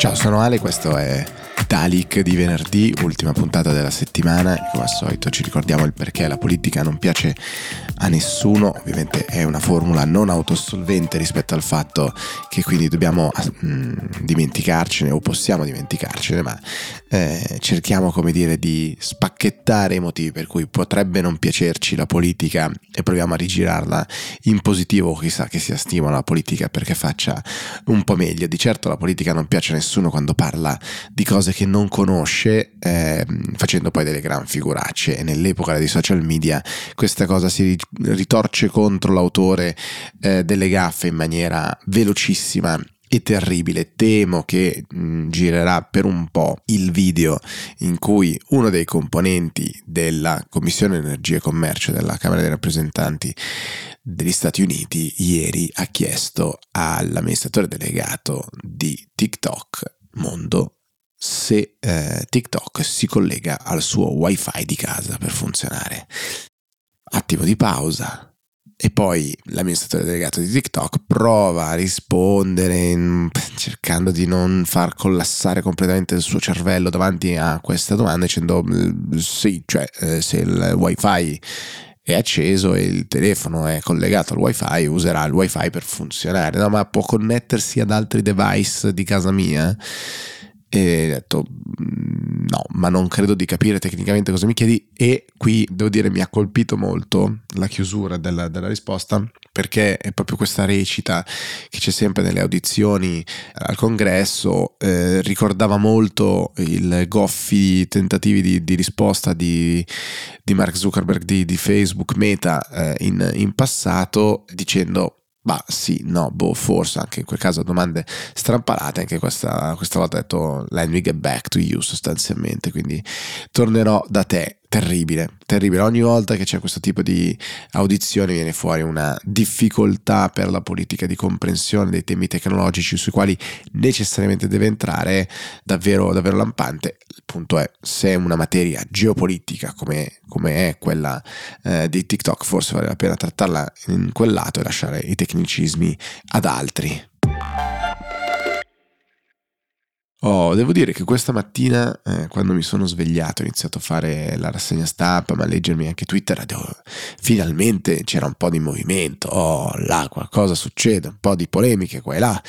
Ciao, sono Ale, questo è Dalik di venerdì, ultima puntata della settimana come al solito ci ricordiamo il perché la politica non piace a nessuno, ovviamente è una formula non autosolvente rispetto al fatto che quindi dobbiamo mm, dimenticarcene o possiamo dimenticarcene, ma eh, cerchiamo come dire di spacchettare i motivi per cui potrebbe non piacerci la politica e proviamo a rigirarla in positivo, chissà che sia stimola la politica perché faccia un po' meglio. Di certo la politica non piace a nessuno quando parla di cose che non conosce, eh, facendo poi delle gran figuracce e nell'epoca dei social media questa cosa si ritorce contro l'autore eh, delle gaffe in maniera velocissima e terribile. Temo che mh, mm, girerà per un po' il video in cui uno dei componenti della Commissione Energia e Commercio della Camera dei rappresentanti degli Stati Uniti ieri ha chiesto all'amministratore delegato di TikTok Mondo se eh, TikTok si collega al suo wifi di casa per funzionare. Attimo di pausa, e poi l'amministratore delegato di TikTok prova a rispondere in, cercando di non far collassare completamente il suo cervello davanti a questa domanda dicendo sì, cioè eh, se il wifi è acceso e il telefono è collegato al wifi userà il wifi per funzionare. No ma può connettersi ad altri device di casa mia e ho detto mm, no, ma non credo di capire tecnicamente cosa mi chiedi. E qui devo dire mi ha colpito molto la chiusura della, della risposta perché è proprio questa recita che c'è sempre nelle audizioni al congresso, eh, ricordava molto i goffi tentativi di, di risposta di, di, Mark Zuckerberg di, di Facebook Meta eh, in, in passato dicendo ma sì, no, boh, forse anche in quel caso domande strampalate, anche questa, questa volta ho detto let me get back to you sostanzialmente, quindi tornerò da te terribile, terribile. Ogni volta che c'è questo tipo di audizione viene fuori una difficoltà per la politica di comprensione dei temi tecnologici sui quali necessariamente deve entrare davvero, davvero lampante. Il punto è, se è una materia geopolitica come, come è quella eh, di TikTok, forse vale la pena trattarla in quel lato e lasciare i tecnicismi ad altri. Oh, devo dire che questa mattina, eh, quando mi sono svegliato, ho iniziato a fare la rassegna stampa, ma a leggermi anche Twitter, devo... finalmente c'era un po' di movimento. Oh, là qualcosa succede, un po' di polemiche qua e là.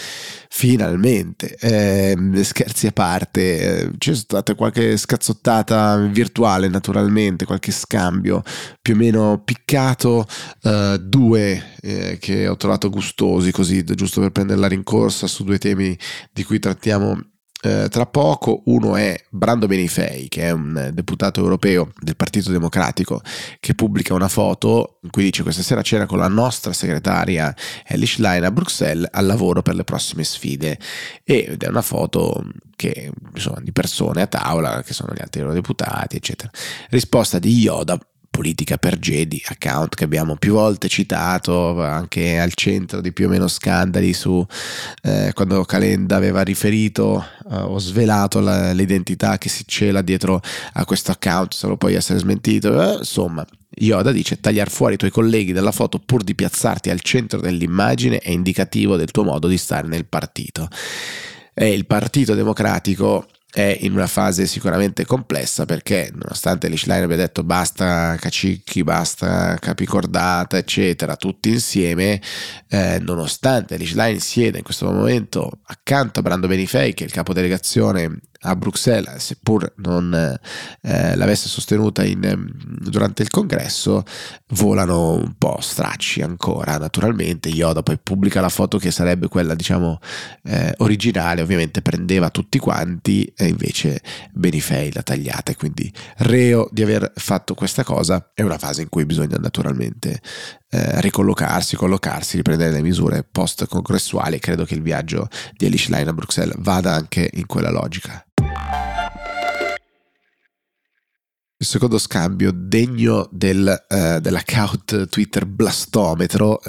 Finalmente, eh, scherzi a parte, eh, c'è stata qualche scazzottata virtuale, naturalmente, qualche scambio più o meno piccato, eh, due eh, che ho trovato gustosi, così giusto per prendere la rincorsa su due temi di cui trattiamo eh, tra poco uno è Brando Benifei, che è un deputato europeo del Partito Democratico, che pubblica una foto in cui dice questa sera c'era con la nostra segretaria Elish Line a Bruxelles al lavoro per le prossime sfide ed è una foto che, insomma, di persone a tavola che sono gli altri eurodeputati eccetera. Risposta di Yoda Politica per Jedi, account che abbiamo più volte citato, anche al centro di più o meno scandali su eh, quando Calenda aveva riferito eh, o svelato la, l'identità che si cela dietro a questo account, solo poi essere smentito. Eh, insomma, Yoda dice tagliare fuori i tuoi colleghi dalla foto pur di piazzarti al centro dell'immagine è indicativo del tuo modo di stare nel partito. E il Partito Democratico è in una fase sicuramente complessa perché nonostante Lichline abbia detto basta cacicchi, basta capicordata eccetera tutti insieme eh, nonostante Lichline sieda in questo momento accanto a Brando Benifei che è il capodelegazione a Bruxelles, seppur non eh, l'avesse sostenuta in, durante il congresso, volano un po' stracci ancora. Naturalmente, Yoda poi pubblica la foto che sarebbe quella, diciamo, eh, originale, ovviamente prendeva tutti quanti, e invece Benifei l'ha tagliata. E quindi, reo di aver fatto questa cosa, è una fase in cui bisogna naturalmente eh, ricollocarsi, collocarsi, riprendere le misure post-congressuali. Credo che il viaggio di Elish Line a Bruxelles vada anche in quella logica. Il secondo scambio degno del, uh, dell'account Twitter Blastometro, uh,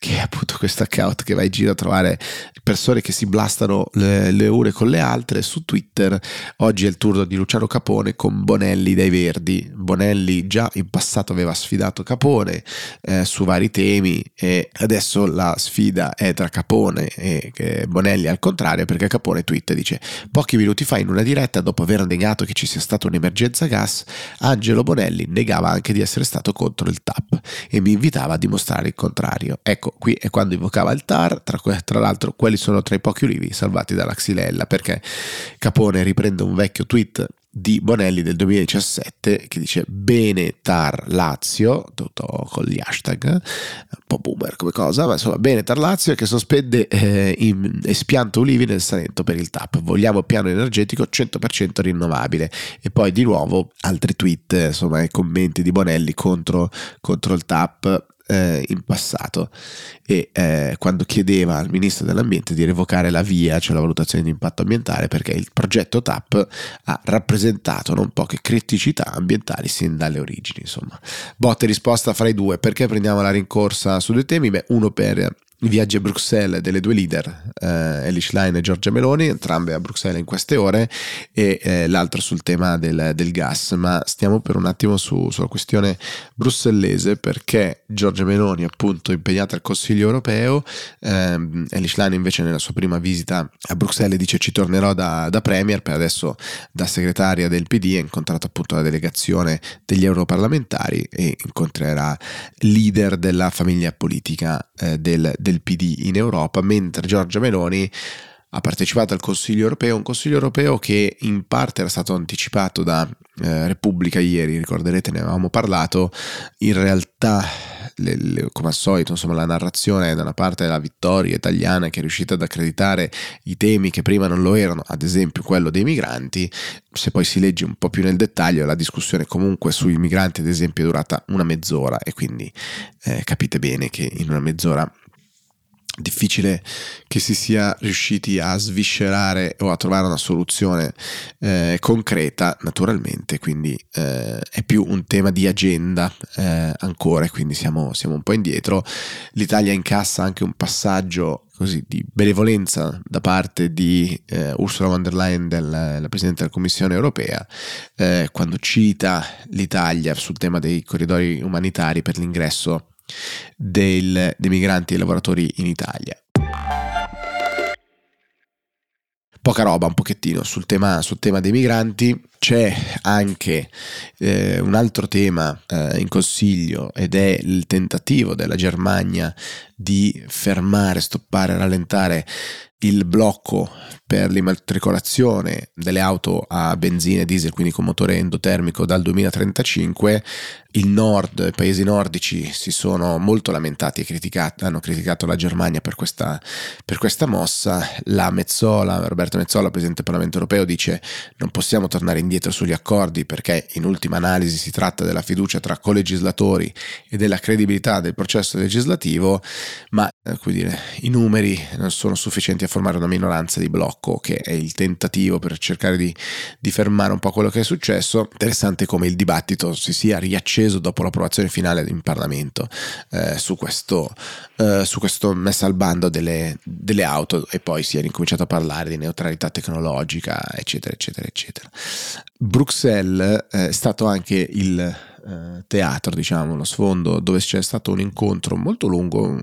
che è appunto questo account che va in giro a trovare persone che si blastano le, le une con le altre su Twitter. Oggi è il turno di Luciano Capone con Bonelli dai Verdi. Bonelli già in passato aveva sfidato Capone eh, su vari temi e adesso la sfida è tra Capone e Bonelli al contrario perché Capone twitta dice pochi minuti fa in una diretta dopo aver negato che ci sia stata un'emergenza gas gas, Angelo Bonelli negava anche di essere stato contro il TAP e mi invitava a dimostrare il contrario. Ecco, qui è quando invocava il TAR, tra, tra l'altro quelli sono tra i pochi ulivi salvati dalla Xylella, perché Capone riprende un vecchio tweet di Bonelli del 2017 che dice bene Tar Lazio, tutto con gli hashtag, un po' boomer come cosa, ma insomma bene Tar Lazio che sospende eh, in espianto ulivi nel Salento per il TAP, vogliamo piano energetico 100% rinnovabile e poi di nuovo altri tweet, insomma i commenti di Bonelli contro, contro il TAP eh, in passato e eh, quando chiedeva al ministro dell'ambiente di revocare la VIA, cioè la valutazione di impatto ambientale, perché il progetto TAP ha rappresentato non poche criticità ambientali sin dalle origini. Insomma, botte risposta fra i due, perché prendiamo la rincorsa su due temi? Beh, uno per viaggi a Bruxelles delle due leader, eh, Elish Line e Giorgia Meloni, entrambe a Bruxelles in queste ore, e eh, l'altro sul tema del, del, gas. Ma stiamo per un attimo su, sulla questione brussellese, perché Giorgia Meloni, appunto, impegnata al Consiglio europeo, ehm, Elish Line invece nella sua prima visita a Bruxelles dice ci tornerò da, da Premier, per adesso da segretaria del PD, ha incontrato appunto la delegazione degli europarlamentari e incontrerà leader della famiglia politica eh, del, del del PD in Europa, mentre Giorgia Meloni ha partecipato al Consiglio europeo, un Consiglio europeo che in parte era stato anticipato da eh, Repubblica ieri, ricorderete ne avevamo parlato, in realtà le, le, come al solito insomma, la narrazione è da una parte della vittoria italiana che è riuscita ad accreditare i temi che prima non lo erano, ad esempio quello dei migranti, se poi si legge un po' più nel dettaglio la discussione comunque sui migranti ad esempio è durata una mezz'ora e quindi eh, capite bene che in una mezz'ora difficile che si sia riusciti a sviscerare o a trovare una soluzione eh, concreta naturalmente quindi eh, è più un tema di agenda eh, ancora quindi siamo, siamo, un po' indietro. l'Italia incassa anche un passaggio così di benevolenza da parte di eh, Ursula von der Leyen del, la Presidente della Commissione europea eh, quando cita l'Italia sul tema dei corridoi umanitari per l'ingresso del, dei migranti e lavoratori in Italia. Poca roba un pochettino sul tema, sul tema dei migranti, c'è anche eh, un altro tema eh, in consiglio ed è il tentativo della Germania di fermare, stoppare, rallentare il blocco per l'immatricolazione delle auto a benzina e diesel, quindi con motore endotermico dal 2035, il nord, i paesi nordici si sono molto lamentati e criticati, hanno criticato la Germania per questa, per questa mossa. La Mezzola, Roberto Mezzola, Presidente del Parlamento europeo, dice non possiamo tornare indietro sugli accordi perché in ultima analisi si tratta della fiducia tra colegislatori e della credibilità del processo legislativo, ma eh, dire, i numeri non sono sufficienti a formare una minoranza di blocco, che è il tentativo per cercare di, di fermare un po' quello che è successo. Interessante come il dibattito si sia riacceso dopo l'approvazione finale in Parlamento eh, su, questo, eh, su questo messa al bando delle, delle auto e poi si è ricominciato a parlare di neutralità tecnologica, eccetera, eccetera, eccetera. Bruxelles eh, è stato anche il eh, teatro, diciamo, lo sfondo, dove c'è stato un incontro molto lungo,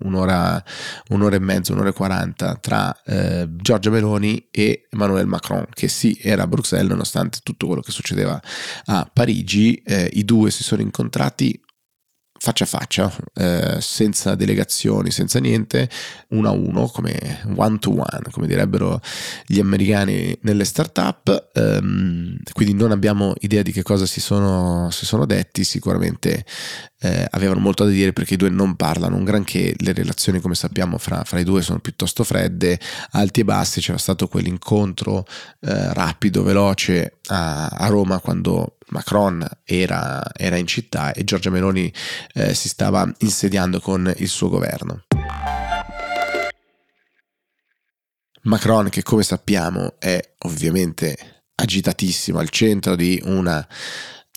un'ora, un'ora e mezza, un'ora e quaranta, tra eh, Giorgia Meloni e Emmanuel Macron, che sì, era a Bruxelles, nonostante tutto quello che succedeva a Parigi, eh, i due si sono incontrati faccia a faccia, eh, senza delegazioni, senza niente, uno a uno, come one to one, come direbbero gli americani nelle start-up. Um, quindi non abbiamo idea di che cosa si sono, si sono detti, sicuramente eh, avevano molto da dire perché i due non parlano un granché, le relazioni come sappiamo fra, fra i due sono piuttosto fredde, alti e bassi, c'era stato quell'incontro eh, rapido, veloce a, a, Roma quando Macron era, era, in città e Giorgia Meloni eh, si stava insediando con il suo governo. Macron che come sappiamo è ovviamente agitatissimo al centro di una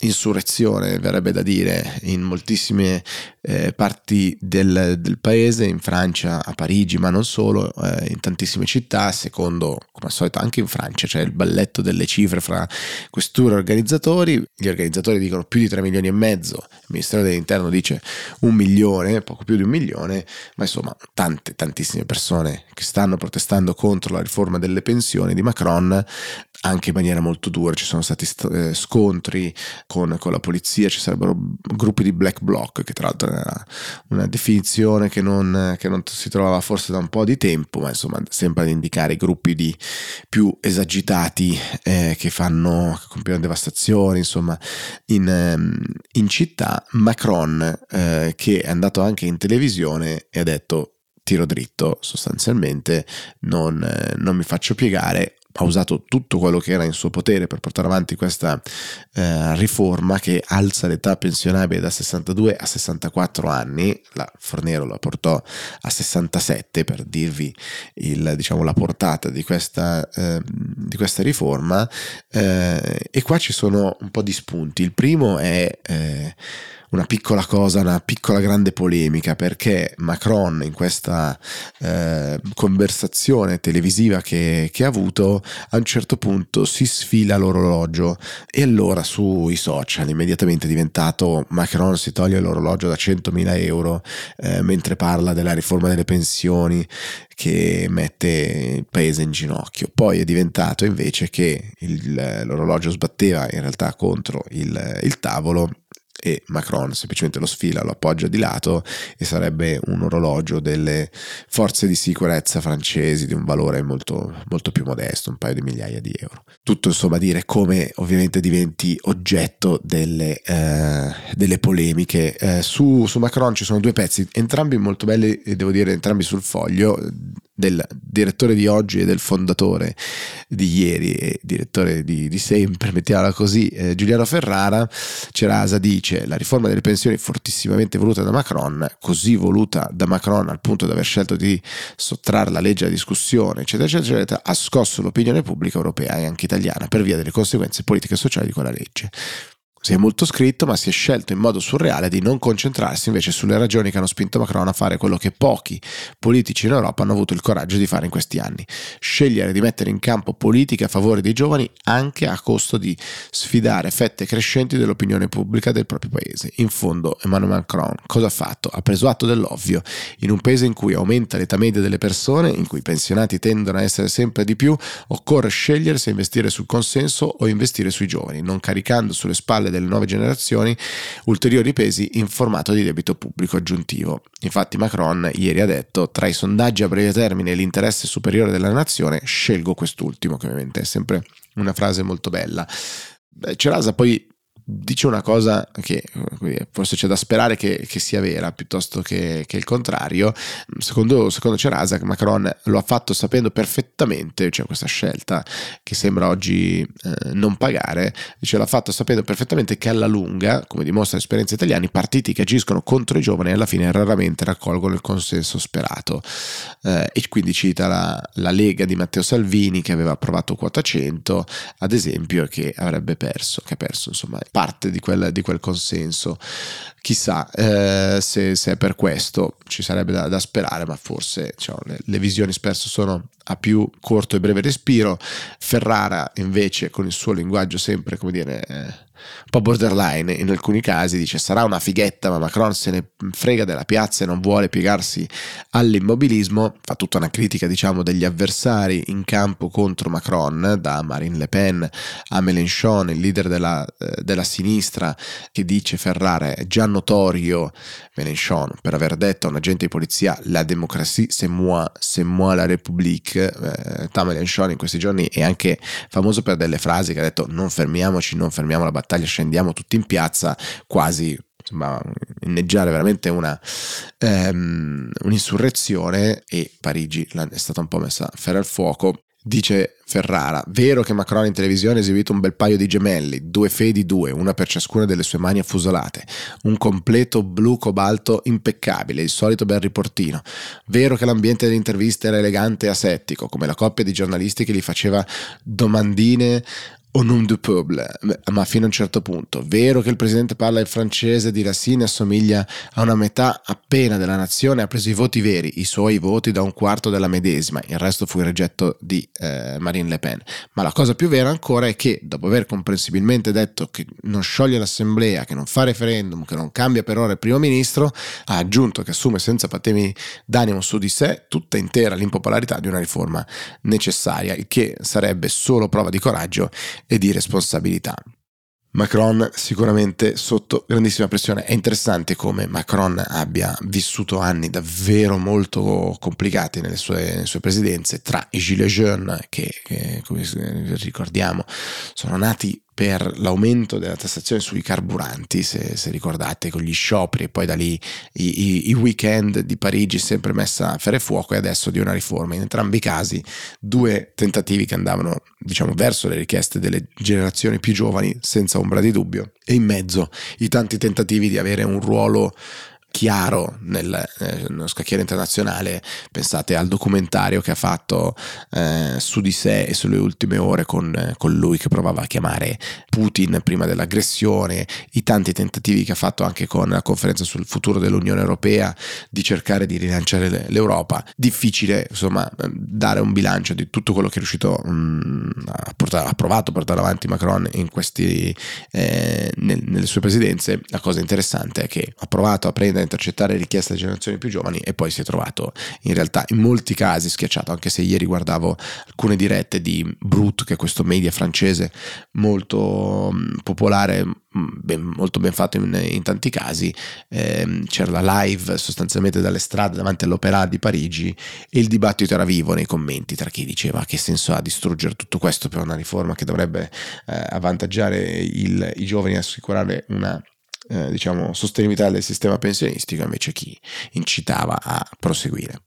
insurrezione, verrebbe da dire, in moltissime eh, parti del, del, paese, in Francia, a Parigi, ma non solo, eh, in tantissime città, secondo, come al solito, anche in Francia c'è il balletto delle cifre fra questure e organizzatori, gli organizzatori dicono più di 3 milioni e mezzo, il Ministero dell'Interno dice un milione, poco più di un milione, ma insomma tante, tantissime persone che stanno protestando contro la riforma delle pensioni di Macron, anche in maniera molto dura, ci sono stati st- eh, scontri con, con, la polizia, ci sarebbero gruppi di black bloc, che tra l'altro era una definizione che non, che non si trovava forse da un po' di tempo, ma insomma sempre ad indicare gruppi di più esagitati eh, che fanno, che compiono devastazioni, insomma, in, ehm, in città. Macron, eh, che è andato anche in televisione e ha detto tiro dritto sostanzialmente, non, non mi faccio piegare, ha usato tutto quello che era in suo potere per portare avanti questa eh, riforma che alza l'età pensionabile da 62 a 64 anni, la Fornero la portò a 67 per dirvi il, diciamo, la portata di questa, eh, di questa riforma eh, e qua ci sono un po' di spunti. Il primo è eh, una piccola cosa, una piccola grande polemica, perché Macron in questa eh, conversazione televisiva che, che, ha avuto, a un certo punto si sfila l'orologio e allora sui social immediatamente è diventato Macron si toglie l'orologio da 100.000 euro eh, mentre parla della riforma delle pensioni che mette il paese in ginocchio. Poi è diventato invece che il, l'orologio sbatteva in realtà contro il, il tavolo e Macron semplicemente lo sfila, lo appoggia di lato e sarebbe un orologio delle forze di sicurezza francesi di un valore molto, molto più modesto, un paio di migliaia di euro. Tutto insomma dire come ovviamente diventi oggetto delle, eh, delle polemiche. Eh, su, su Macron ci sono due pezzi, entrambi molto belli e devo dire entrambi sul foglio del direttore di oggi e del fondatore di ieri e direttore di, di sempre, mettiamola così, eh, Giuliano Ferrara, Cerasa dice la riforma delle pensioni fortissimamente voluta da Macron, così voluta da Macron al punto di aver scelto di sottrarre la legge alla discussione, eccetera, eccetera, eccetera, ha scosso l'opinione pubblica europea e anche italiana per via delle conseguenze politiche e sociali di quella legge. Si è molto scritto, ma si è scelto in modo surreale di non concentrarsi invece sulle ragioni che hanno spinto Macron a fare quello che pochi politici in Europa hanno avuto il coraggio di fare in questi anni. Scegliere di mettere in campo politiche a favore dei giovani anche a costo di sfidare fette crescenti dell'opinione pubblica del proprio paese. In fondo, Emmanuel Macron cosa ha fatto? Ha preso atto dell'ovvio. In un paese in cui aumenta l'età media delle persone, in cui i pensionati tendono a essere sempre di più, occorre scegliere se investire sul consenso o investire sui giovani, non caricando sulle spalle delle nuove generazioni ulteriori pesi in formato di debito pubblico aggiuntivo. Infatti Macron ieri ha detto tra i sondaggi a breve termine e l'interesse superiore della nazione scelgo quest'ultimo, che ovviamente è sempre una frase molto bella. Cerasa poi dice una cosa che forse c'è da sperare che, che sia vera piuttosto che, che il contrario. Secondo, secondo Cerasa, Macron lo ha fatto sapendo perfettamente, cioè questa scelta che sembra oggi eh, non pagare, dice l'ha fatto sapendo perfettamente che alla lunga, come dimostra l'esperienza italiana, i partiti che agiscono contro i giovani alla fine raramente raccolgono il consenso sperato. Eh, e quindi cita la, la Lega di Matteo Salvini che aveva approvato quota 100, ad esempio, che avrebbe perso, che ha perso insomma parte di quel, di quel consenso. Chissà eh, se, se, è per questo, ci sarebbe da, da sperare, ma forse cioè, le, le, visioni spesso sono a più corto e breve respiro. Ferrara invece con il suo linguaggio sempre, come dire... Eh, un po' borderline in alcuni casi, dice sarà una fighetta ma Macron se ne frega della piazza e non vuole piegarsi all'immobilismo, fa tutta una critica diciamo degli avversari in campo contro Macron, da Marine Le Pen a Mélenchon, il leader della, eh, della sinistra che dice Ferrara è già notorio Mélenchon per aver detto a un agente di polizia la démocratie c'est moi, c'est moi la République, eh, Mélenchon in questi giorni è anche famoso per delle frasi che ha detto non fermiamoci, non fermiamo la battaglia battaglia scendiamo tutti in piazza, quasi insomma, inneggiare veramente una, um, un'insurrezione e Parigi è stata un po' messa a ferro al fuoco. Dice Ferrara, vero che Macron in televisione ha esibito un bel paio di gemelli, due fedi due, una per ciascuna delle sue mani affusolate, un completo blu cobalto impeccabile, il solito bel riportino. Vero che l'ambiente dell'intervista era elegante e asettico, come la coppia di giornalisti che gli faceva domandine nom du peuple, ma fino a un certo punto. Vero che il presidente parla il francese di Racine assomiglia a una metà appena della nazione, ha preso i voti veri, i suoi voti da un quarto della medesima, il resto fu il rigetto di eh, Marine Le Pen. Ma la cosa più vera ancora è che, dopo aver comprensibilmente detto che non scioglie l'assemblea, che non fa referendum, che non cambia per ora il primo ministro, ha aggiunto che assume senza patemi d'animo su di sé tutta intera l'impopolarità di una riforma necessaria, il che sarebbe solo prova di coraggio e di responsabilità. Macron sicuramente sotto grandissima pressione. È interessante come Macron abbia vissuto anni davvero molto complicati nelle sue, nelle sue presidenze, tra i Gilets jaunes, che, che come ricordiamo sono nati per l'aumento della tassazione sui carburanti, se, se, ricordate, con gli scioperi e poi da lì i, i, i, weekend di Parigi sempre messa a fare fuoco e adesso di una riforma. In entrambi i casi due tentativi che andavano diciamo verso le richieste delle generazioni più giovani senza ombra di dubbio e in mezzo i tanti tentativi di avere un ruolo chiaro nel, eh, nello scacchiere internazionale, pensate al documentario che ha fatto eh, su di sé e sulle ultime ore con, eh, con, lui che provava a chiamare Putin prima dell'aggressione, i tanti tentativi che ha fatto anche con la conferenza sul futuro dell'Unione Europea di cercare di rilanciare l'Europa. Difficile insomma dare un bilancio di tutto quello che è riuscito mh, mm, a portare, ha provato a portare avanti Macron in questi, eh, nel, nelle sue presidenze. La cosa interessante è che ha provato a prendere a intercettare richieste delle generazioni più giovani e poi si è trovato in realtà in molti casi schiacciato, anche se ieri guardavo alcune dirette di Brut, che è questo media francese molto mm, popolare, mm, ben, molto ben fatto in, in tanti casi, eh, c'era la live sostanzialmente dalle strade davanti all'Opera di Parigi e il dibattito era vivo nei commenti tra chi diceva che senso ha distruggere tutto questo per una riforma che dovrebbe eh, avvantaggiare il, i giovani e assicurare una eh, diciamo, sostenibilità del sistema pensionistico, invece chi incitava a proseguire.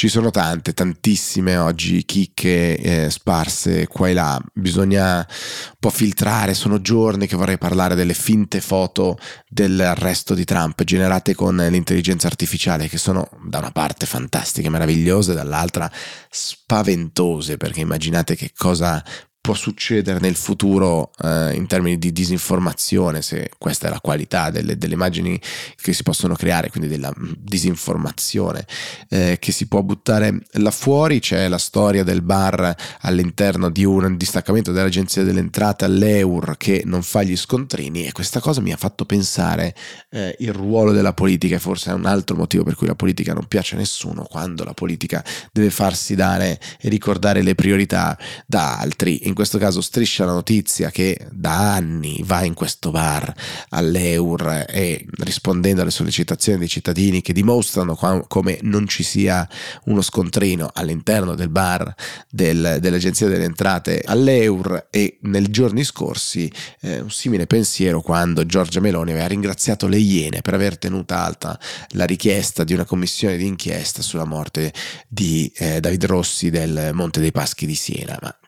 Ci sono tante, tantissime oggi chicche eh, sparse qua e là, bisogna un po' filtrare, sono giorni che vorrei parlare delle finte foto dell'arresto di Trump generate con l'intelligenza artificiale che sono da una parte fantastiche, meravigliose, dall'altra spaventose perché immaginate che cosa può succedere nel futuro eh, in termini di disinformazione, se questa è la qualità delle, delle immagini che si possono creare, quindi della disinformazione eh, che si può buttare là fuori. C'è la storia del bar all'interno di un distaccamento dell'Agenzia delle Entrate all'EUR che non fa gli scontrini e questa cosa mi ha fatto pensare eh, il ruolo della politica e forse è un altro motivo per cui la politica non piace a nessuno quando la politica deve farsi dare e ricordare le priorità da altri in questo caso striscia la notizia che da anni va in questo bar all'Eur e rispondendo alle sollecitazioni dei cittadini che dimostrano come non ci sia uno scontrino all'interno del bar del, dell'Agenzia delle Entrate all'Eur e nei giorni scorsi eh, un simile pensiero quando Giorgia Meloni aveva ringraziato le Iene per aver tenuta alta la richiesta di una commissione di inchiesta sulla morte di eh, David Rossi del Monte dei Paschi di Siena. Ma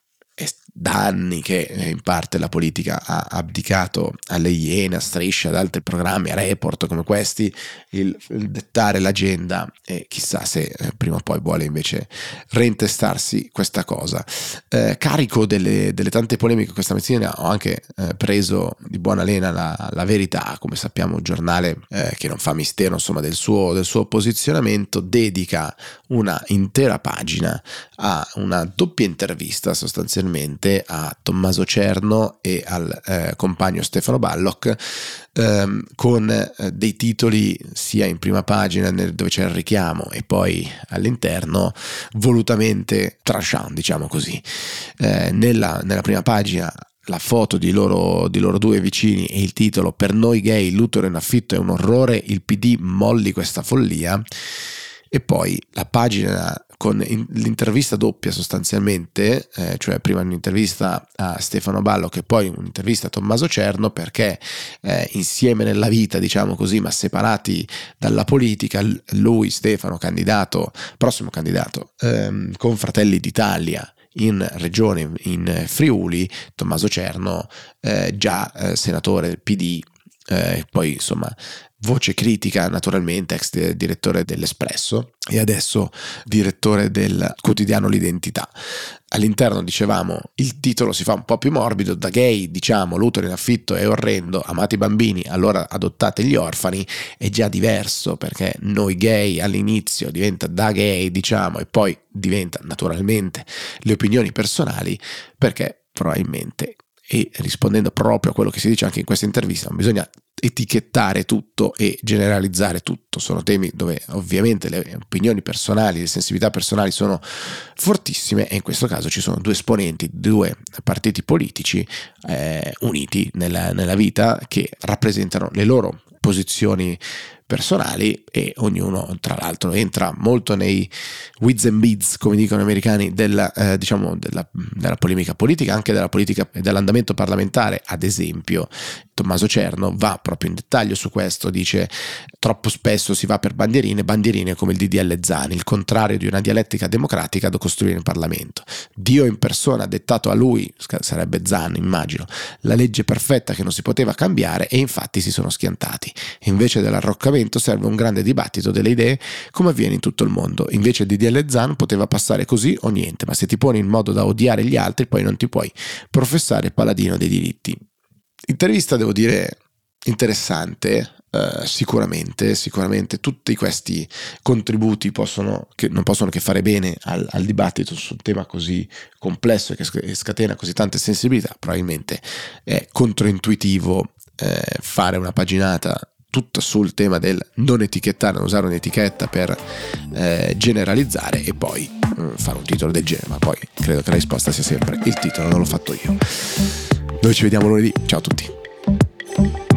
da anni che eh, in parte la politica ha abdicato alle Iene, a Striscia, ad altri programmi, a report come questi, il, il dettare l'agenda e chissà se eh, prima o poi vuole invece reintestarsi questa cosa. Eh, carico delle, delle, tante polemiche questa mattina ho anche eh, preso di buona lena la, la, verità, come sappiamo un giornale eh, che non fa mistero insomma del suo, del suo posizionamento, dedica una intera pagina a una doppia intervista sostanzialmente direttamente a Tommaso Cerno e al eh, compagno Stefano Ballock ehm, con eh, dei titoli sia in prima pagina nel, dove c'è il richiamo e poi all'interno volutamente tranchant diciamo così. Eh, nella, nella prima pagina la foto di loro, di loro, due vicini e il titolo Per noi gay l'utero in affitto è un orrore, il PD molli questa follia e poi la pagina con l'intervista doppia sostanzialmente, eh, cioè prima un'intervista a Stefano Ballo che poi un'intervista a Tommaso Cerno perché eh, insieme nella vita, diciamo così, ma separati dalla politica, lui Stefano candidato, prossimo candidato ehm, con Fratelli d'Italia in regione in Friuli, Tommaso Cerno eh, già eh, senatore PD, eh, poi insomma voce critica naturalmente, ex direttore dell'Espresso e adesso direttore del quotidiano L'Identità. All'interno dicevamo il titolo si fa un po' più morbido, da gay diciamo l'utero in affitto è orrendo, amate i bambini, allora adottate gli orfani, è già diverso perché noi gay all'inizio diventa da gay diciamo e poi diventa naturalmente le opinioni personali perché probabilmente e rispondendo proprio a quello che si dice anche in questa intervista, non bisogna etichettare tutto e generalizzare tutto, sono temi dove ovviamente le opinioni personali, le sensibilità personali sono fortissime e in questo caso ci sono due esponenti, due partiti politici eh, uniti nella, nella vita che rappresentano le loro posizioni personali e ognuno tra l'altro entra molto nei whiz and beads come dicono gli americani della, eh, diciamo della, della, polemica politica anche della politica e dell'andamento parlamentare. Ad esempio Tommaso Cerno va proprio in dettaglio su questo dice troppo spesso si va per bandierine bandierine come il DDL Zani il contrario di una dialettica democratica da costruire in Parlamento Dio in persona ha dettato a lui sarebbe Zani immagino la legge perfetta che non si poteva cambiare e infatti si sono schiantati invece dell'arroccamento serve un grande dibattito delle idee come avviene in tutto il mondo. Invece di DL Zan poteva passare così o niente, ma se ti poni in modo da odiare gli altri poi non ti puoi professare paladino dei diritti. Intervista devo dire interessante, Uh, sicuramente, sicuramente tutti questi contributi possono, che non possono che fare bene al, al dibattito su un tema così complesso e che scatena così tante sensibilità. Probabilmente è controintuitivo eh, fare una paginata tutto sul tema del non etichettare, non usare un'etichetta per eh, generalizzare e poi eh, fare un titolo del genere, ma poi credo che la risposta sia sempre il titolo, non l'ho fatto io. Noi ci vediamo lunedì, ciao a tutti.